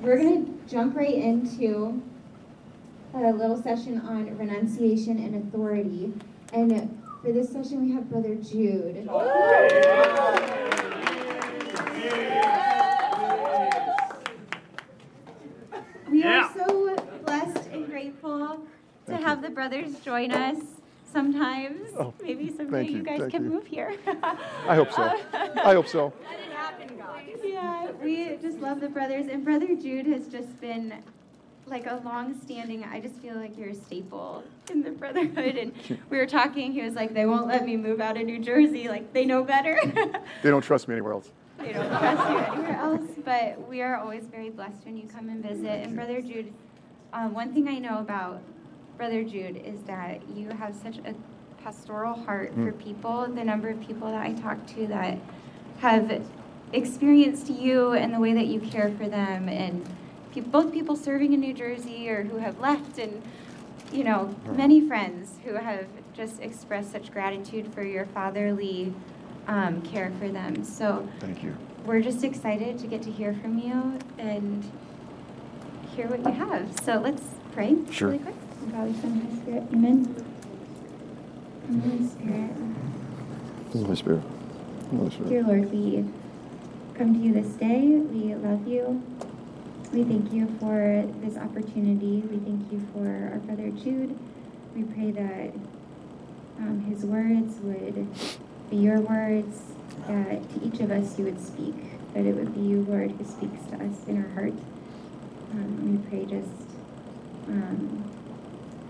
we're going to jump right into a little session on renunciation and authority. And for this session, we have Brother Jude. We are so blessed and grateful to have the brothers join us sometimes. Oh, Maybe someday you you, guys thank can you. move here. I hope so. I hope so. Yeah, we just love the brothers, and Brother Jude has just been like a long-standing. I just feel like you're a staple in the brotherhood. And we were talking. He was like, "They won't let me move out of New Jersey. Like they know better. They don't trust me anywhere else. they don't trust you anywhere else." But we are always very blessed when you come and visit. And Brother Jude, um, one thing I know about Brother Jude is that you have such a pastoral heart for Mm. people. The number of people that I talk to that have experienced you and the way that you care for them, and pe- both people serving in New Jersey or who have left, and you know, many friends who have just expressed such gratitude for your fatherly um, care for them. So Thank you. we're just excited to get to hear from you and hear what you have. So let's pray Sure. really quick. Son, Holy Spirit, Amen. Holy Spirit. Holy Spirit. Holy Spirit. Dear Lord, we come to you this day. We love you. We thank you for this opportunity. We thank you for our brother Jude. We pray that um, his words would be your words, that to each of us you would speak, that it would be you, Lord, who speaks to us in our heart. Um, we pray just um,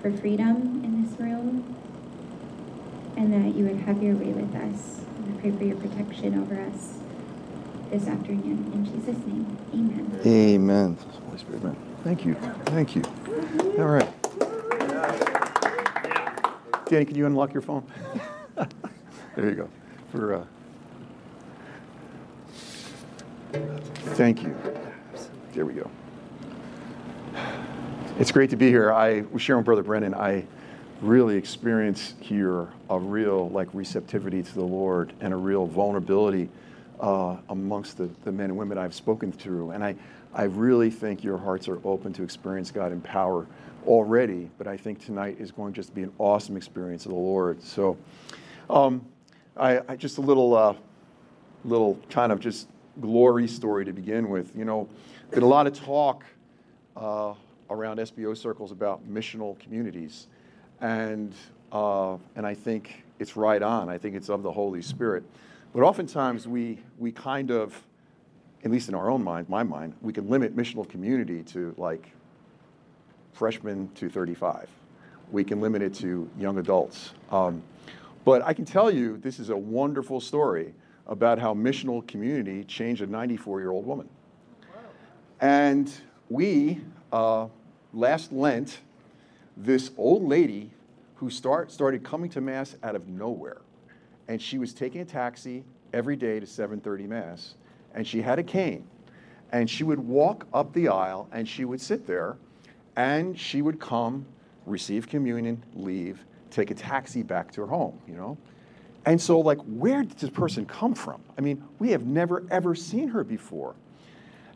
for freedom in this room and that you would have your way with us. We pray for your protection over us this afternoon. In Jesus' name, amen. Amen. Holy Spirit, man. Thank you. Thank you. All right. Danny, can you unlock your phone? there you go. For uh, thank you. There we go. It's great to be here. I was sharing with Brother Brennan. I really experience here a real like receptivity to the Lord and a real vulnerability uh, amongst the, the men and women I've spoken through. And I, I really think your hearts are open to experience God in power already, but I think tonight is going just to be an awesome experience of the Lord. So, um, I, I just a little, uh, little kind of just glory story to begin with. You know, been a lot of talk uh, around SPO circles about missional communities, and uh, and I think it's right on. I think it's of the Holy Spirit, but oftentimes we we kind of, at least in our own mind, my mind, we can limit missional community to like freshmen to 35. We can limit it to young adults. Um, but I can tell you, this is a wonderful story about how missional community changed a 94 year old woman. And we, uh, last Lent, this old lady who start, started coming to Mass out of nowhere. And she was taking a taxi every day to 7:30 Mass. And she had a cane. And she would walk up the aisle and she would sit there and she would come, receive communion, leave, take a taxi back to her home, you know? And so, like, where did this person come from? I mean, we have never, ever seen her before.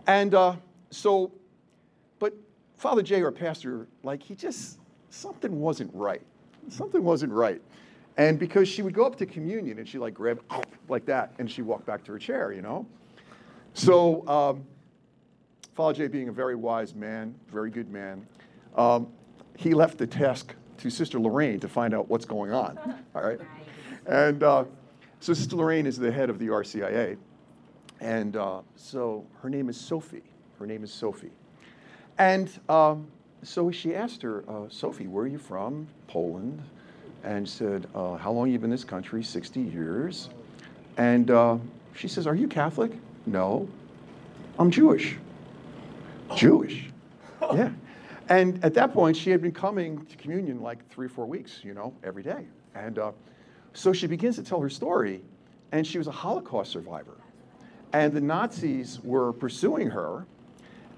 And uh, so, but Father Jay, our pastor, like, he just, something wasn't right. Something wasn't right. And because she would go up to communion and she, like, grab like that and she walked back to her chair, you know? So, um, Father Jay, being a very wise man, very good man, um, he left the task to Sister Lorraine to find out what's going on. All right. And uh, so Sister Lorraine is the head of the RCIA. And uh, so her name is Sophie. Her name is Sophie. And um, so she asked her, uh, Sophie, where are you from? Poland. And said, uh, How long have you been in this country? 60 years. And uh, she says, Are you Catholic? No. I'm Jewish. Jewish. Yeah. And at that point, she had been coming to communion like three or four weeks, you know, every day. And uh, so she begins to tell her story, and she was a Holocaust survivor. And the Nazis were pursuing her,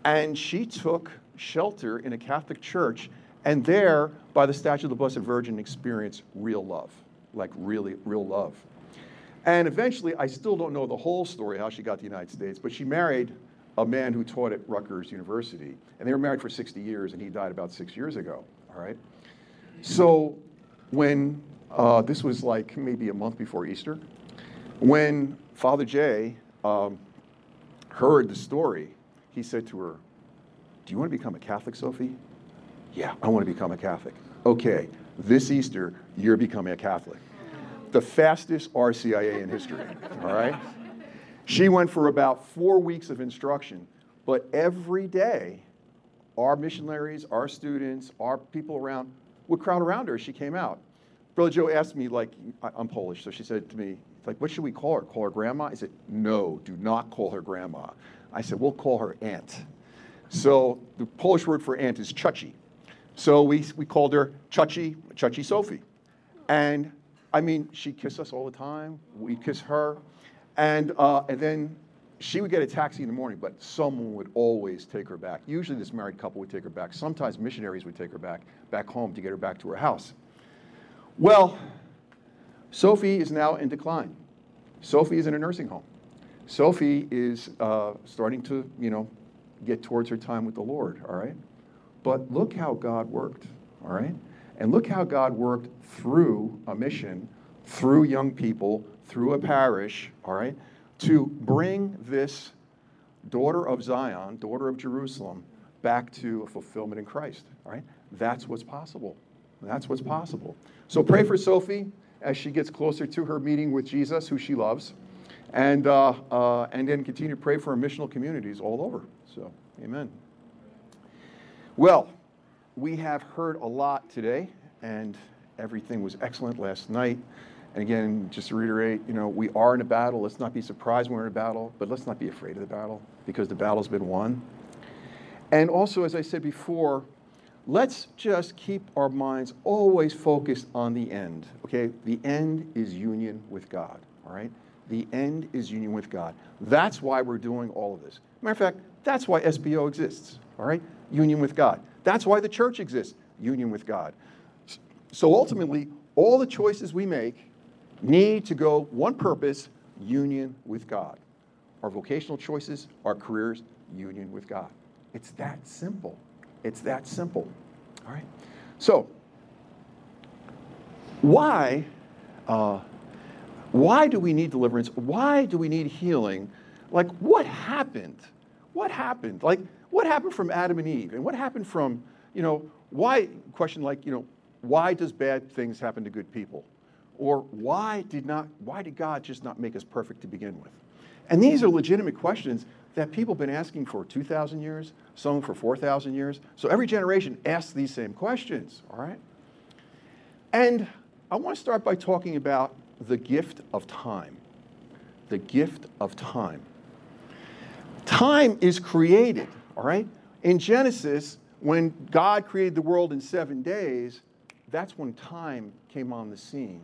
and she took shelter in a Catholic church, and there, by the statue of the Blessed Virgin, experienced real love, like really, real love. And eventually, I still don't know the whole story how she got to the United States, but she married a man who taught at Rutgers University, and they were married for 60 years, and he died about six years ago. All right. So when uh, this was like maybe a month before Easter, when Father Jay um, heard the story, he said to her, "Do you want to become a Catholic, Sophie?" Yeah, I want to become a Catholic. Okay, this Easter you're becoming a Catholic. The fastest RCIA in history. All right. She went for about four weeks of instruction, but every day, our missionaries, our students, our people around would crowd around her as she came out. Brother Joe asked me, like, I'm Polish, so she said to me, like, what should we call her? Call her grandma? I said, no, do not call her grandma. I said, we'll call her aunt. So the Polish word for aunt is chuchi. So we, we called her Chuchi, Chuchi Sophie. And I mean, she kissed us all the time. We kiss her. And, uh, and then she would get a taxi in the morning, but someone would always take her back. Usually, this married couple would take her back. Sometimes missionaries would take her back, back home to get her back to her house. Well, Sophie is now in decline. Sophie is in a nursing home. Sophie is uh, starting to, you know, get towards her time with the Lord, all right? But look how God worked, all right? And look how God worked through a mission, through young people, through a parish, all right, to bring this daughter of Zion, daughter of Jerusalem, back to a fulfillment in Christ, all right? That's what's possible. That's what's possible. So pray for Sophie as she gets closer to her meeting with Jesus, who she loves, and, uh, uh, and then continue to pray for our missional communities all over. So, amen. Well, we have heard a lot today, and everything was excellent last night. And again, just to reiterate, you know, we are in a battle. Let's not be surprised when we're in a battle, but let's not be afraid of the battle because the battle's been won. And also, as I said before, let's just keep our minds always focused on the end. Okay? The end is union with God. All right? The end is union with God. That's why we're doing all of this. Matter of fact, that's why SPO exists. All right? Union with God. That's why the church exists. Union with God. So ultimately, all the choices we make need to go one purpose union with God. Our vocational choices, our careers, union with God. It's that simple. It's that simple. All right? So, why, uh, why do we need deliverance? Why do we need healing? Like, what happened? What happened? Like, what happened from Adam and Eve? And what happened from, you know, why, question like, you know, why does bad things happen to good people? Or why did not why did God just not make us perfect to begin with? And these are legitimate questions that people have been asking for 2,000 years, some for 4,000 years. So every generation asks these same questions, all right? And I want to start by talking about the gift of time. The gift of time. Time is created, all right? In Genesis, when God created the world in seven days, that's when time came on the scene.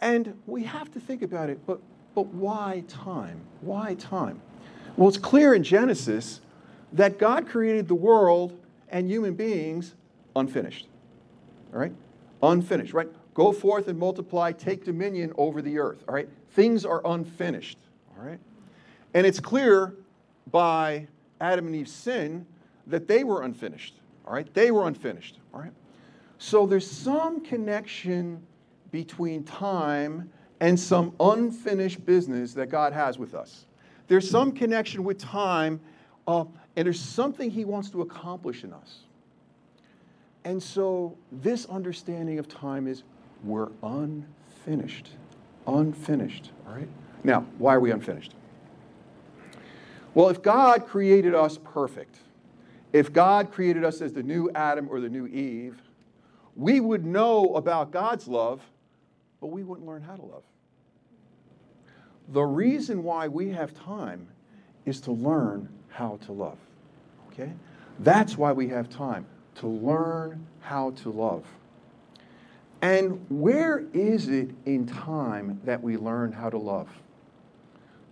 And we have to think about it, but, but why time? Why time? Well, it's clear in Genesis that God created the world and human beings unfinished. All right? Unfinished, right? Go forth and multiply, take dominion over the earth. All right? Things are unfinished. All right? And it's clear by Adam and Eve's sin that they were unfinished. All right? They were unfinished. All right? So there's some connection between time and some unfinished business that God has with us. There's some connection with time, uh, and there's something He wants to accomplish in us. And so, this understanding of time is we're unfinished. Unfinished, all right? Now, why are we unfinished? Well, if God created us perfect, if God created us as the new Adam or the new Eve, we would know about God's love but we wouldn't learn how to love. The reason why we have time is to learn how to love. Okay? That's why we have time, to learn how to love. And where is it in time that we learn how to love?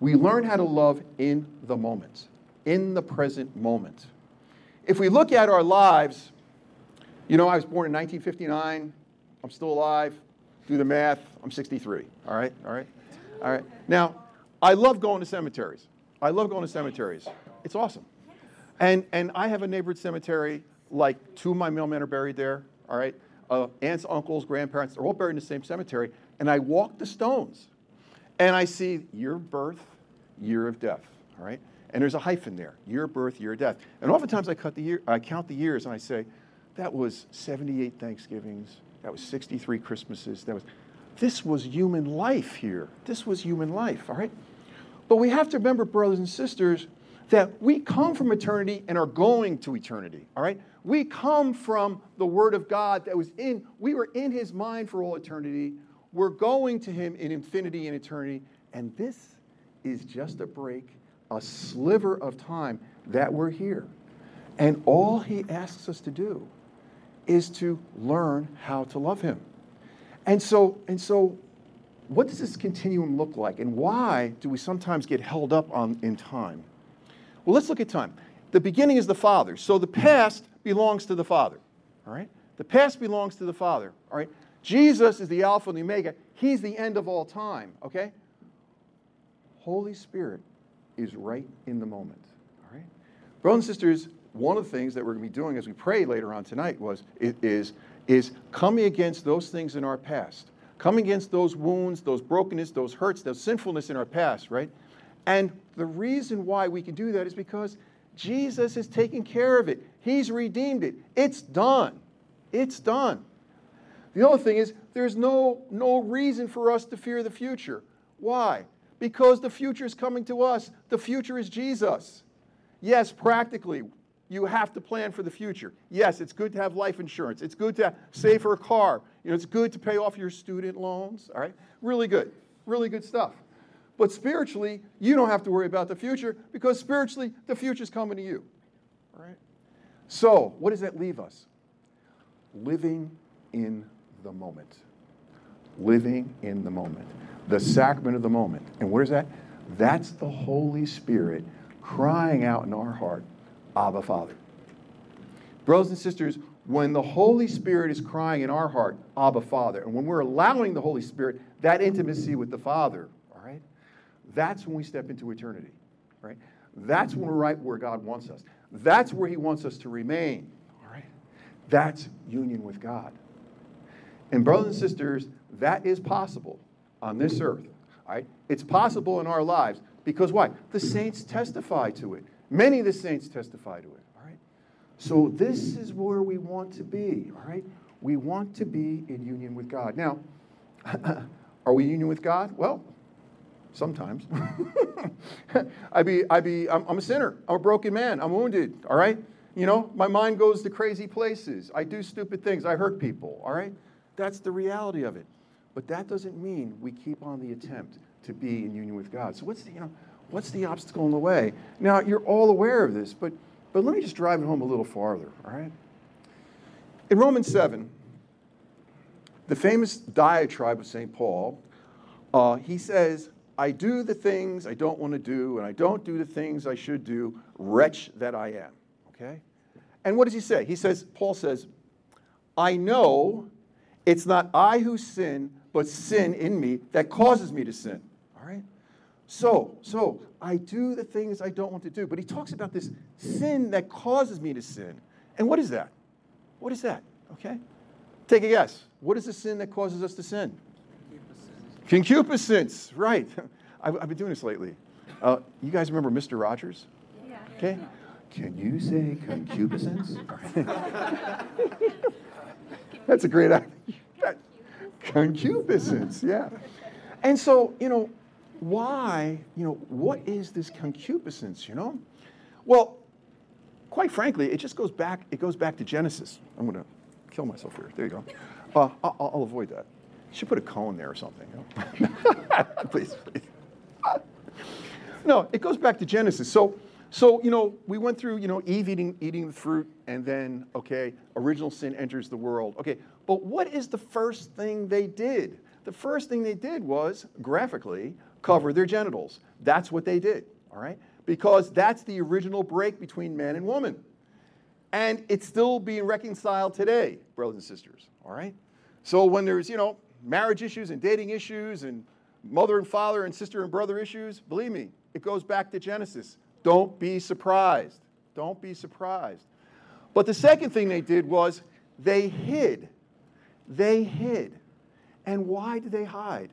We learn how to love in the moment, in the present moment. If we look at our lives, you know, I was born in 1959, I'm still alive do the math. I'm 63. All right, all right, all right. Now, I love going to cemeteries. I love going to cemeteries. It's awesome. And, and I have a neighborhood cemetery, like two of my mailmen are buried there, all right? Uh, aunts, uncles, grandparents, they're all buried in the same cemetery. And I walk the stones and I see year of birth, year of death, all right? And there's a hyphen there, year of birth, year of death. And oftentimes I, cut the year, I count the years and I say, that was 78 Thanksgivings, that was 63 Christmases, that was, this was human life here. This was human life, all right? But we have to remember, brothers and sisters, that we come from eternity and are going to eternity, all right? We come from the Word of God that was in, we were in His mind for all eternity. We're going to Him in infinity and eternity. And this is just a break, a sliver of time that we're here. And all He asks us to do is to learn how to love Him. And so, and so what does this continuum look like? And why do we sometimes get held up on, in time? Well, let's look at time. The beginning is the Father. So the past belongs to the Father. All right? The past belongs to the Father. All right? Jesus is the Alpha and the Omega. He's the end of all time. Okay? Holy Spirit is right in the moment. All right? Brothers and sisters, one of the things that we're going to be doing as we pray later on tonight was is, is coming against those things in our past, coming against those wounds, those brokenness, those hurts, those sinfulness in our past, right? And the reason why we can do that is because Jesus has taken care of it. He's redeemed it. It's done. It's done. The other thing is there's no, no reason for us to fear the future. Why? Because the future is coming to us. The future is Jesus. Yes, practically, you have to plan for the future. Yes, it's good to have life insurance. It's good to save for a car. You know, it's good to pay off your student loans. All right? Really good. Really good stuff. But spiritually, you don't have to worry about the future because spiritually, the future's coming to you. All right? So, what does that leave us? Living in the moment. Living in the moment. The sacrament of the moment. And where's that? That's the Holy Spirit crying out in our heart, Abba, Father. Brothers and sisters, when the Holy Spirit is crying in our heart, Abba, Father, and when we're allowing the Holy Spirit that intimacy with the Father, all right, that's when we step into eternity, right? That's when we're right where God wants us. That's where He wants us to remain, all right? That's union with God. And, brothers and sisters, that is possible on this earth, all right? It's possible in our lives because why? The saints testify to it. Many of the saints testify to it, all right? So, this is where we want to be, all right? We want to be in union with God. Now, are we in union with God? Well, sometimes. I be, I be, I'm, I'm, a sinner. I'm a broken man. I'm wounded. All right. You know, my mind goes to crazy places. I do stupid things. I hurt people. All right. That's the reality of it. But that doesn't mean we keep on the attempt to be in union with God. So what's the, you know, what's the obstacle in the way? Now you're all aware of this, but but let me just drive it home a little farther. All right. In Romans seven, the famous diatribe of St. Paul, uh, he says, I do the things I don't want to do, and I don't do the things I should do, wretch that I am. Okay? And what does he say? He says, Paul says, I know it's not I who sin, but sin in me that causes me to sin. All right? So, so I do the things I don't want to do. But he talks about this sin that causes me to sin. And what is that? What is that? Okay? Take a guess. What is the sin that causes us to sin? Concupiscence, Concupiscence, right. I've, I've, been doing this lately. Uh, you guys remember Mr. Rogers? Yeah. Okay. Can you say concupiscence? That's a great idea. Concupiscence, yeah. And so, you know, why, you know, what is this concupiscence, you know? Well, quite frankly, it just goes back, it goes back to Genesis. I'm going to kill myself here. There you go. Uh, I'll, I'll avoid that. You should put a cone there or something. You know? please, please. no, it goes back to Genesis. So, so you know, we went through, you know, Eve eating eating the fruit, and then okay, original sin enters the world. Okay, but what is the first thing they did? The first thing they did was graphically cover their genitals. That's what they did. All right, because that's the original break between man and woman, and it's still being reconciled today, brothers and sisters. All right. So when there's, you know, marriage issues and dating issues and mother and father and sister and brother issues, believe me, it goes back to Genesis. Don't be surprised. Don't be surprised. But the second thing they did was they hid. They hid. And why did they hide?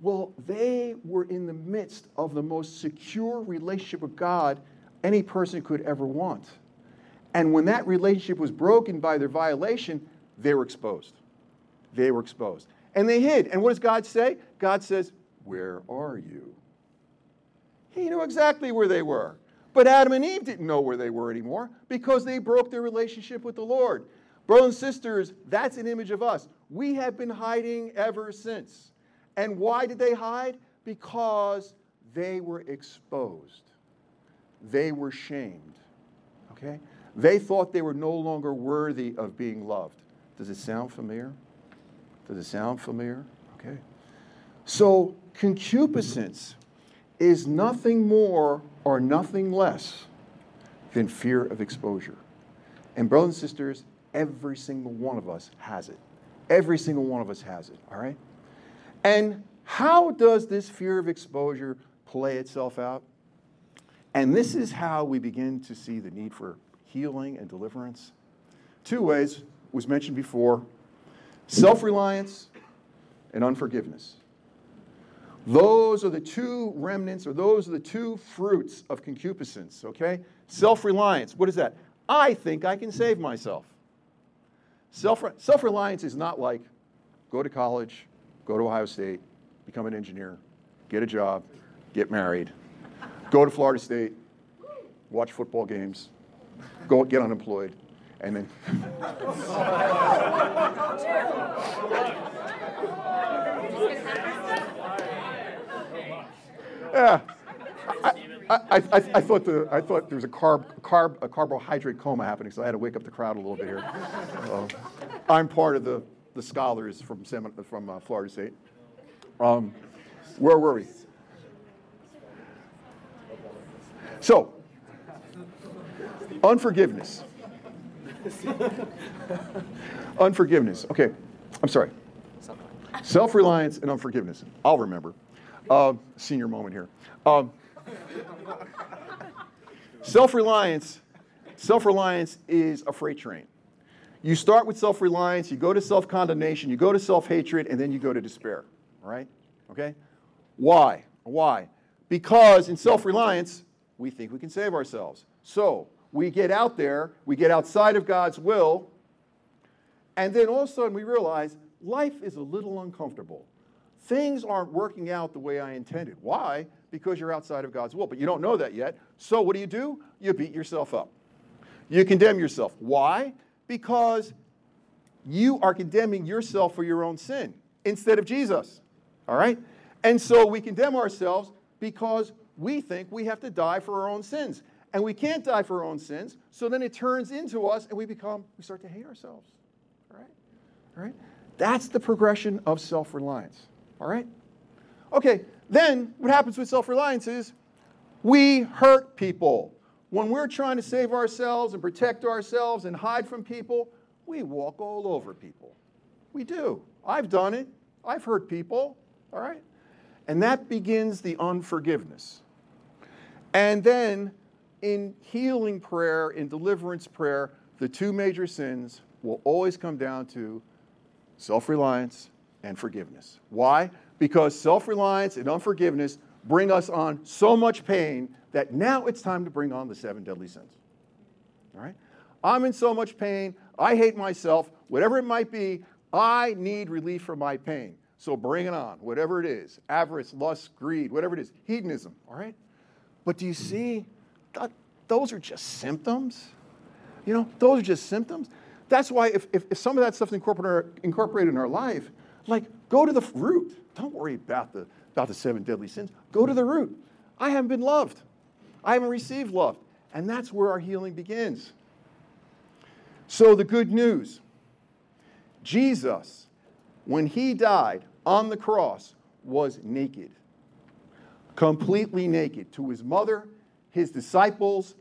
Well, they were in the midst of the most secure relationship with God any person could ever want. And when that relationship was broken by their violation, they were exposed. They were exposed. And they hid. And what does God say? God says, Where are you? He knew exactly where they were. But Adam and Eve didn't know where they were anymore because they broke their relationship with the Lord. Brothers and sisters, that's an image of us. We have been hiding ever since. And why did they hide? Because they were exposed. They were shamed. Okay? They thought they were no longer worthy of being loved. Does it sound familiar? Does it sound familiar? Okay. So, concupiscence is nothing more or nothing less than fear of exposure. And, brothers and sisters, every single one of us has it. Every single one of us has it, all right? And how does this fear of exposure play itself out? And this is how we begin to see the need for healing and deliverance. Two ways was mentioned before self-reliance and unforgiveness. Those are the two remnants, or those are the two fruits of concupiscence, okay? Self reliance, what is that? I think I can save myself. Self reliance is not like go to college, go to Ohio State, become an engineer, get a job, get married, go to Florida State, watch football games, go get unemployed, and then. yeah. I, I, I, thought the, I thought there was a carb, carb, a carbohydrate coma happening, so I had to wake up the crowd a little bit here. Uh, I'm part of the, the scholars from, from uh, Florida State. Um, where were we? So, unforgiveness. unforgiveness. Okay, I'm sorry. Self reliance and unforgiveness. I'll remember. Uh, senior moment here. Um, self reliance. Self reliance is a freight train. You start with self reliance, you go to self condemnation, you go to self hatred, and then you go to despair. Right? Okay? Why? Why? Because in self reliance, we think we can save ourselves. So we get out there, we get outside of God's will, and then all of a sudden we realize life is a little uncomfortable. Things aren't working out the way I intended. Why? Because you're outside of God's will. But you don't know that yet. So what do you do? You beat yourself up. You condemn yourself. Why? Because you are condemning yourself for your own sin instead of Jesus. All right? And so we condemn ourselves because we think we have to die for our own sins and we can't die for our own sins. So then it turns into us, and we become, we start to hate ourselves. All right? All right? That's the progression of self reliance. All right? Okay, then what happens with self reliance is we hurt people. When we're trying to save ourselves and protect ourselves and hide from people, we walk all over people. We do. I've done it. I've hurt people. All right? And that begins the unforgiveness. And then in healing prayer, in deliverance prayer, the two major sins will always come down to self reliance and forgiveness. Why? Because self reliance and unforgiveness bring us on so much pain that now it's time to bring on the seven deadly sins. All right? I'm in so much pain. I hate myself. Whatever it might be, I need relief from my pain. So bring it on, whatever it is avarice, lust, greed, whatever it is, hedonism. All right? But do you see those are just symptoms. You know, those are just symptoms. That's why if, if, if some of that stuff's incorporated, incorporated in our life, like go to the root. Don't worry about the, about the seven deadly sins. Go to the root. I haven't been loved. I haven't received love. And that's where our healing begins. So, the good news Jesus, when he died on the cross, was naked, completely naked to his mother his disciples,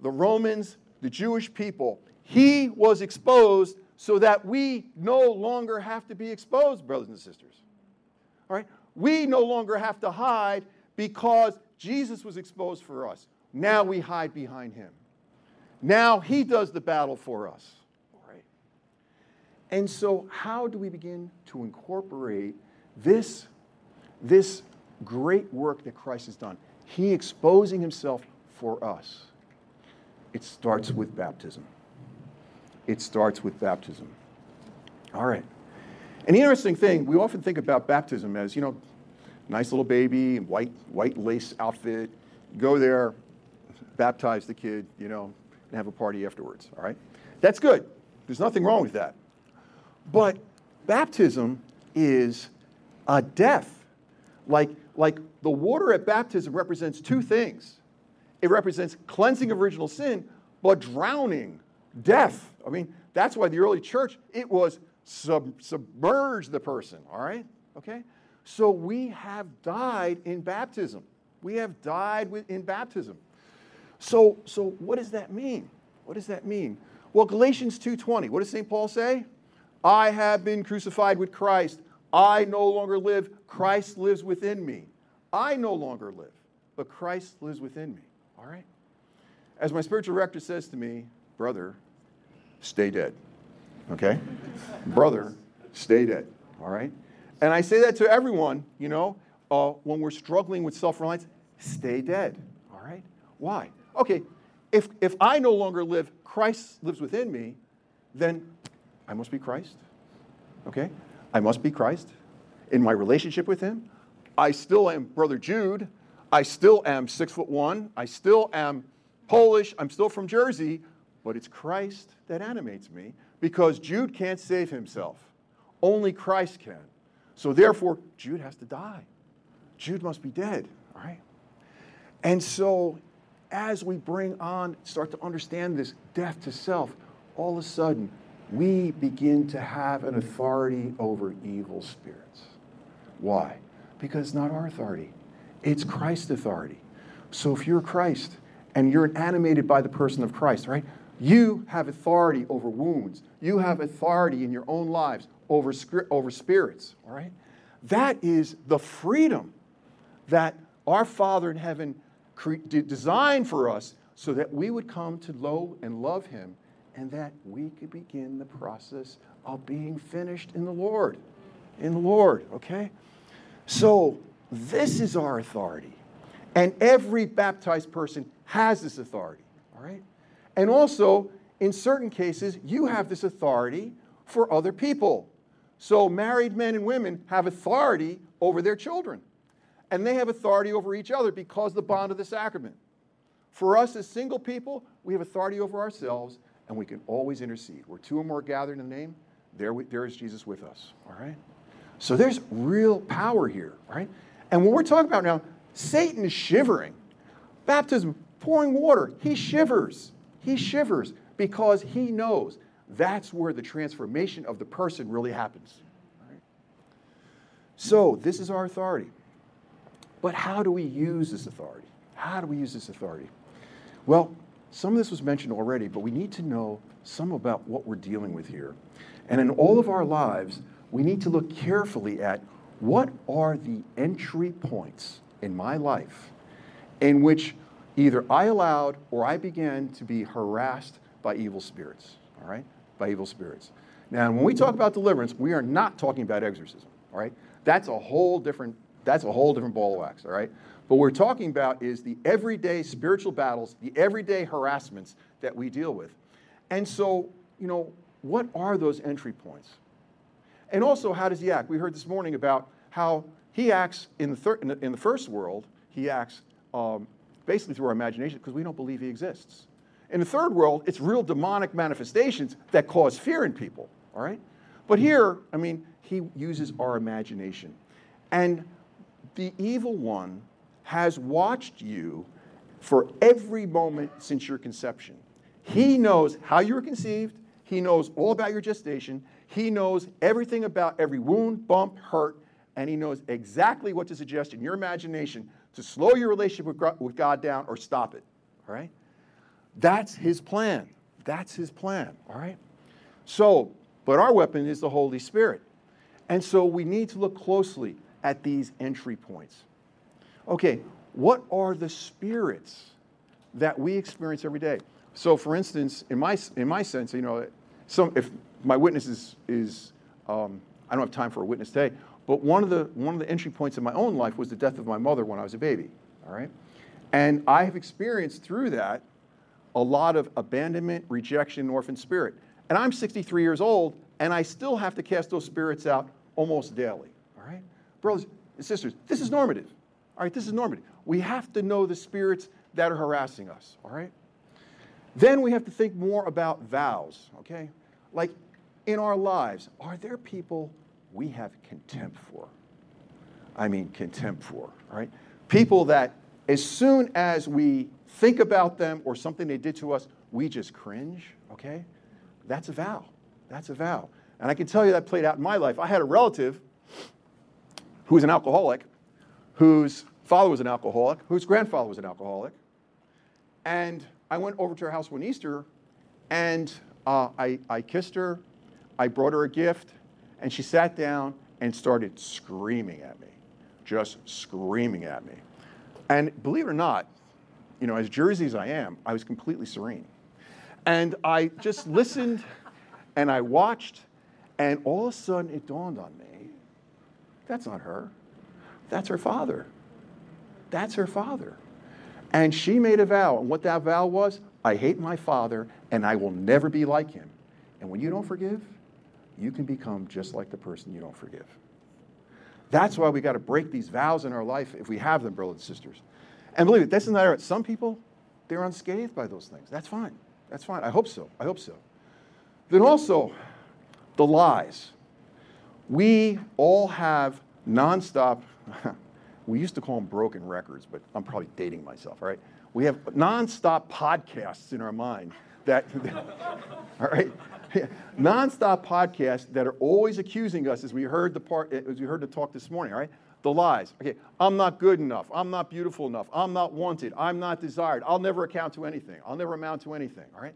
the Romans, the Jewish people. He was exposed so that we no longer have to be exposed, brothers and sisters. All right? We no longer have to hide because Jesus was exposed for us. now we hide behind him. Now he does the battle for us. All right. And so, how do we begin to incorporate this, this great work that Christ has done? He exposing himself for us. It starts with baptism. It starts with baptism. All right. An interesting thing, we often think about baptism as, you know, nice little baby, white, white lace outfit, go there, baptize the kid, you know, and have a party afterwards, all right? That's good. There's nothing wrong with that. But baptism is a death. Like, like the water at baptism represents two things it represents cleansing of original sin, but drowning, death. I mean, that's why the early church, it was sub, submerge the person, all right? Okay? So we have died in baptism. We have died in baptism. So, so what does that mean? What does that mean? Well, Galatians 2:20, what does St. Paul say? I have been crucified with Christ. I no longer live. Christ lives within me. I no longer live, but Christ lives within me. All right? As my spiritual director says to me, brother, stay dead. Okay? brother, stay dead. All right? And I say that to everyone, you know, uh, when we're struggling with self reliance, stay dead. All right? Why? Okay, if, if I no longer live, Christ lives within me, then I must be Christ. Okay? I must be Christ in my relationship with Him. I still am Brother Jude. I still am six foot one. I still am Polish. I'm still from Jersey. But it's Christ that animates me because Jude can't save himself. Only Christ can. So therefore, Jude has to die. Jude must be dead, all right? And so as we bring on, start to understand this death to self, all of a sudden, we begin to have an authority over evil spirits. Why? Because not our authority, it's Christ's authority. So if you're Christ and you're animated by the person of Christ, right? You have authority over wounds. You have authority in your own lives over, over spirits, all right? That is the freedom that our Father in heaven designed for us so that we would come to know and love Him and that we could begin the process of being finished in the Lord. In the Lord, okay? So, this is our authority. And every baptized person has this authority, all right? And also, in certain cases, you have this authority for other people. So, married men and women have authority over their children, and they have authority over each other because the bond of the sacrament. For us as single people, we have authority over ourselves, and we can always intercede. Where two or more gathered in the name, there, we, there is Jesus with us. All right? So there's real power here, right? And when we're talking about now, Satan is shivering. Baptism, pouring water, he shivers. He shivers because he knows that's where the transformation of the person really happens. So, this is our authority. But how do we use this authority? How do we use this authority? Well, some of this was mentioned already, but we need to know some about what we're dealing with here. And in all of our lives, we need to look carefully at what are the entry points in my life in which either I allowed or I began to be harassed by evil spirits. All right? by evil spirits. Now, when we talk about deliverance, we are not talking about exorcism, all right? That's a whole different that's a whole different ball of wax, all right? But what we're talking about is the everyday spiritual battles, the everyday harassments that we deal with. And so, you know, what are those entry points? And also, how does he act? We heard this morning about how he acts in the, thir- in the, in the first world, he acts um, basically through our imagination because we don't believe he exists. In the third world, it's real demonic manifestations that cause fear in people, all right? But here, I mean, he uses our imagination. And the evil one has watched you for every moment since your conception. He knows how you were conceived, he knows all about your gestation, he knows everything about every wound, bump, hurt, and he knows exactly what to suggest in your imagination to slow your relationship with God down or stop it, all right? That's his plan. That's his plan, all right? So, but our weapon is the Holy Spirit. And so we need to look closely at these entry points. Okay, what are the spirits that we experience every day. So, for instance, in my, in my sense, you know, some, if my witness is, is um, I don't have time for a witness today, but one of, the, one of the entry points in my own life was the death of my mother when I was a baby, all right? And I have experienced through that a lot of abandonment, rejection, orphan spirit. And I'm 63 years old, and I still have to cast those spirits out almost daily, all right? Brothers and sisters, this is normative, all right? This is normative. We have to know the spirits that are harassing us, all right? Then we have to think more about vows, okay? Like in our lives, are there people we have contempt for? I mean, contempt for, right? People that as soon as we think about them or something they did to us, we just cringe, okay? That's a vow. That's a vow. And I can tell you that played out in my life. I had a relative who was an alcoholic, whose father was an alcoholic, whose grandfather was an alcoholic. And I went over to her house one Easter and uh, I, I kissed her, I brought her a gift, and she sat down and started screaming at me, just screaming at me. And believe it or not, you know, as Jersey as I am, I was completely serene. And I just listened and I watched, and all of a sudden it dawned on me that's not her, that's her father. That's her father. And she made a vow, and what that vow was I hate my father, and I will never be like him. And when you don't forgive, you can become just like the person you don't forgive. That's why we got to break these vows in our life if we have them, brothers and sisters. And believe it, that's not Some people, they're unscathed by those things. That's fine. That's fine. I hope so. I hope so. Then also, the lies. We all have nonstop, we used to call them broken records, but I'm probably dating myself, all right? We have nonstop podcasts in our mind that, all right? nonstop podcasts that are always accusing us, as we heard the part, as we heard the talk this morning, all right? The lies. Okay, I'm not good enough. I'm not beautiful enough. I'm not wanted. I'm not desired. I'll never account to anything. I'll never amount to anything, all right?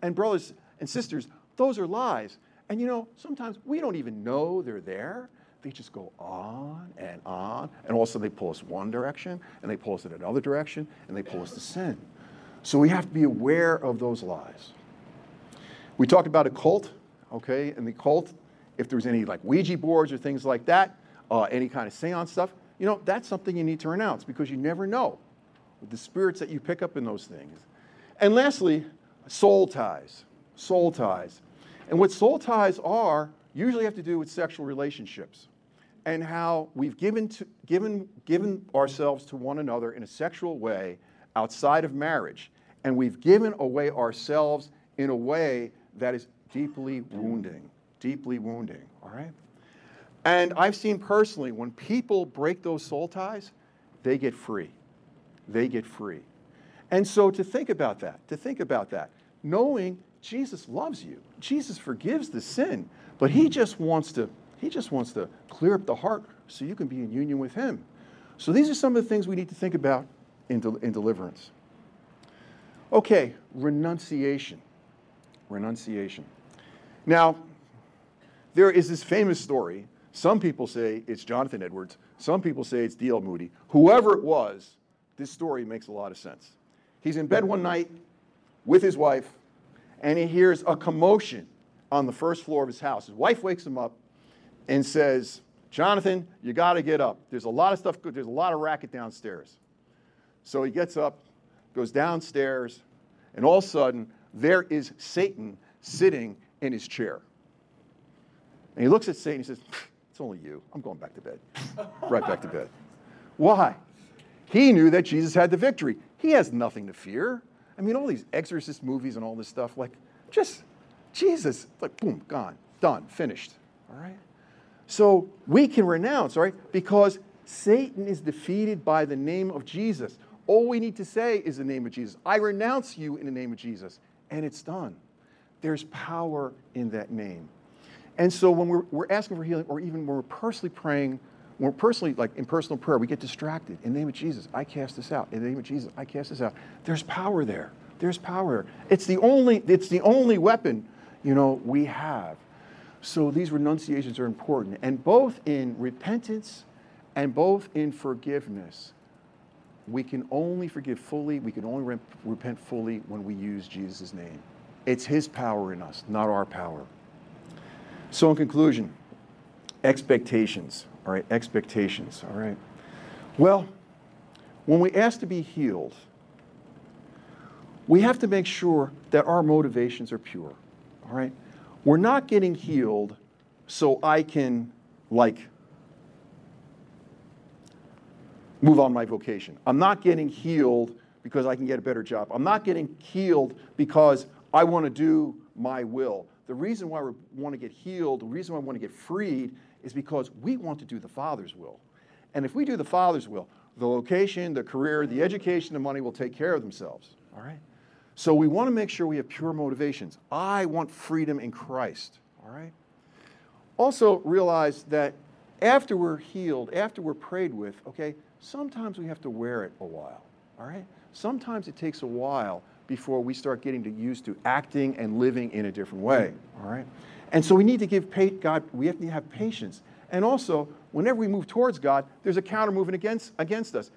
And brothers and sisters, those are lies. And you know, sometimes we don't even know they're there. They just go on and on. And also, they pull us one direction, and they pull us in another direction, and they pull us to sin. So we have to be aware of those lies. We talked about a cult, okay? And the cult, if there's any like Ouija boards or things like that, uh, any kind of seance stuff, you know, that's something you need to renounce because you never know the spirits that you pick up in those things. And lastly, soul ties. Soul ties. And what soul ties are usually have to do with sexual relationships and how we've given, to, given, given ourselves to one another in a sexual way outside of marriage. And we've given away ourselves in a way that is deeply wounding, deeply wounding, all right? And I've seen personally when people break those soul ties, they get free. They get free. And so to think about that, to think about that, knowing Jesus loves you, Jesus forgives the sin, but he just wants to he just wants to clear up the heart so you can be in union with him. So these are some of the things we need to think about in, in deliverance. Okay, renunciation. Renunciation. Now, there is this famous story. Some people say it's Jonathan Edwards. Some people say it's D.L. Moody. Whoever it was, this story makes a lot of sense. He's in bed one night with his wife, and he hears a commotion on the first floor of his house. His wife wakes him up and says, Jonathan, you got to get up. There's a lot of stuff, there's a lot of racket downstairs. So he gets up, goes downstairs, and all of a sudden, there is Satan sitting in his chair. And he looks at Satan and he says, It's only you. I'm going back to bed. right back to bed. Why? He knew that Jesus had the victory. He has nothing to fear. I mean, all these exorcist movies and all this stuff, like, just Jesus, like, boom, gone, done, finished. All right? So we can renounce, right? Because Satan is defeated by the name of Jesus. All we need to say is the name of Jesus. I renounce you in the name of Jesus. And it's done. There's power in that name. And so when we're, we're asking for healing, or even when we're personally praying, when we're personally, like in personal prayer, we get distracted. In the name of Jesus, I cast this out. In the name of Jesus, I cast this out. There's power there. There's power. It's the only, it's the only weapon, you know, we have. So these renunciations are important. And both in repentance and both in forgiveness, we can only forgive fully, we can only rep- repent fully when we use Jesus' name. It's His power in us, not our power. So, in conclusion, expectations. All right, expectations. All right. Well, when we ask to be healed, we have to make sure that our motivations are pure. All right? We're not getting healed so I can, like, move on my vocation. I'm not getting healed because I can get a better job. I'm not getting healed because I want to do my will. The reason why we want to get healed, the reason why we want to get freed, is because we want to do the Father's will. And if we do the Father's will, the location, the career, the education, the money will take care of themselves. All right? So we want to make sure we have pure motivations. I want freedom in Christ. All right? Also, realize that after we're healed, after we're prayed with, okay, sometimes we have to wear it a while. All right? Sometimes it takes a while before we start getting used to acting and living in a different way. All right? And so we need to give God, we have to have patience. And also, whenever we move towards God, there's a counter movement against, against us.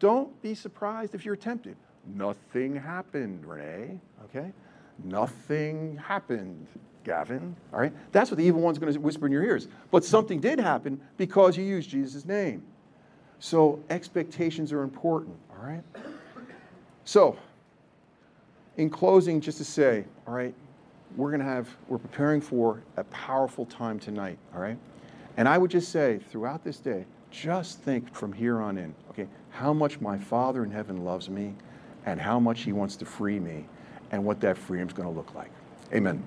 Don't be surprised if you're tempted. Nothing happened, Renee. Okay? Nothing happened, Gavin. All right? That's what the evil one's going to whisper in your ears. But something did happen because you used Jesus' name. So expectations are important, all right? So, in closing, just to say, all right, we're going to have, we're preparing for a powerful time tonight, all right? And I would just say, throughout this day, just think from here on in, okay, how much my Father in heaven loves me and how much he wants to free me and what that freedom is going to look like. Amen.